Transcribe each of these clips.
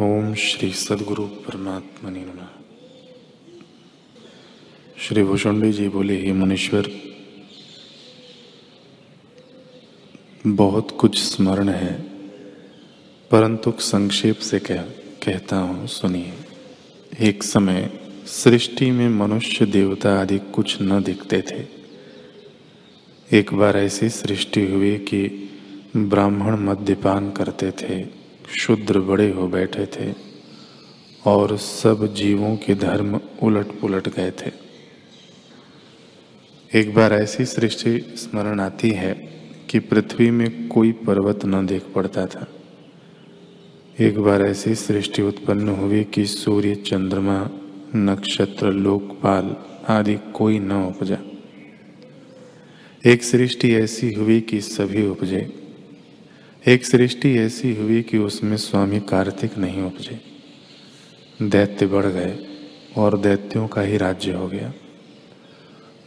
ओम श्री सदगुरु परमात्मा ने नमः। श्री भूषुंडी जी बोले, ही मुनीश्वर, बहुत कुछ स्मरण है, परंतु संक्षेप से कह, कहता हूँ, सुनिए। एक समय सृष्टि में मनुष्य देवता आदि कुछ न दिखते थे। एक बार ऐसी सृष्टि हुई कि ब्राह्मण मद्यपान करते थे। शुद्र बड़े हो बैठे थे और सब जीवों के धर्म उलट पुलट गए थे। एक बार ऐसी सृष्टि स्मरण आती है कि पृथ्वी में कोई पर्वत न देख पड़ता था। एक बार ऐसी सृष्टि उत्पन्न हुई कि सूर्य, चंद्रमा, नक्षत्र, लोकपाल आदि कोई न उपजा। एक सृष्टि ऐसी हुई कि सभी उपजे। एक सृष्टि ऐसी हुई कि उसमें स्वामी कार्तिक नहीं उपजे। दैत्य बढ़ गए और दैत्यों का ही राज्य हो गया।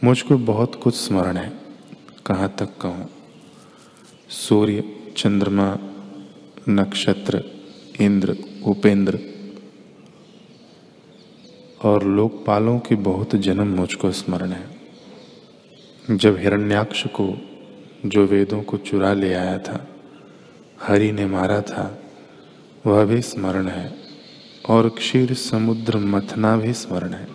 मुझको बहुत कुछ स्मरण है, कहाँ तक कहूँ? सूर्य, चंद्रमा, नक्षत्र, इंद्र, उपेंद्र और लोकपालों के बहुत जन्म मुझको स्मरण है। जब हिरण्याक्ष को, जो वेदों को चुरा ले आया था हरि ने मारा था, वह भी स्मरण है, और क्षीर समुद्र मथना भी स्मरण है।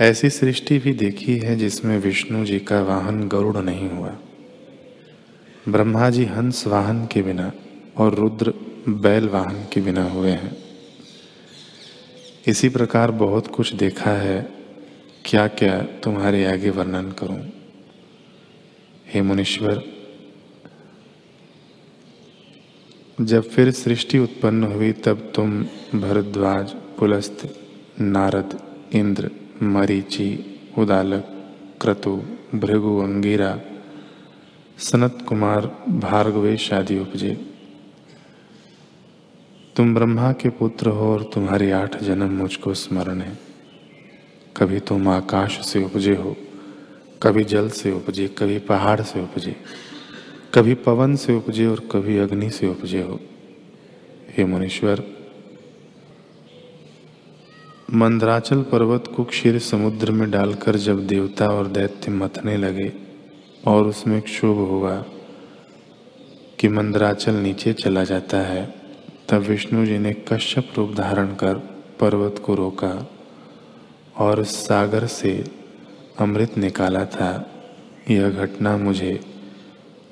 ऐसी सृष्टि भी देखी है जिसमें विष्णु जी का वाहन गरुड़ नहीं हुआ। ब्रह्मा जी हंस वाहन के बिना और रुद्र बैल वाहन के बिना हुए हैं। इसी प्रकार बहुत कुछ देखा है क्या क्या तुम्हारे आगे वर्णन करूँ? हे मुनीश्वर जब फिर सृष्टि उत्पन्न हुई, तब तुम भरद्वाज, पुलस्त, नारद, इंद्र, मरीचि, उदालक, क्रतु, भृगु, अंगीरा, सनत कुमार, भार्गवेश आदि उपजे। तुम ब्रह्मा के पुत्र हो और तुम्हारे आठ जन्म मुझको स्मरण है। कभी तुम आकाश से उपजे हो, कभी जल से उपजे, कभी पहाड़ से उपजे। कभी पवन से उपजे और कभी अग्नि से उपजे हो। हे मुनीश्वर, मंदराचल पर्वत को क्षीर समुद्र में डालकर जब देवता और दैत्य मथने लगे और उसमें क्षोभ हुआ कि मंदराचल नीचे चला जाता है, तब विष्णु जी ने कश्यप रूप धारण कर पर्वत को रोका और सागर से अमृत निकाला था। यह घटना मुझे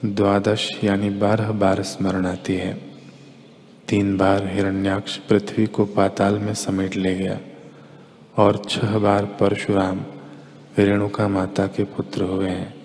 द्वादश यानी बारह बार स्मरण आती है। तीन बार हिरण्याक्ष पृथ्वी को पाताल में समेट ले गया और छह बार परशुराम, रेणुका माता के पुत्र हुए हैं।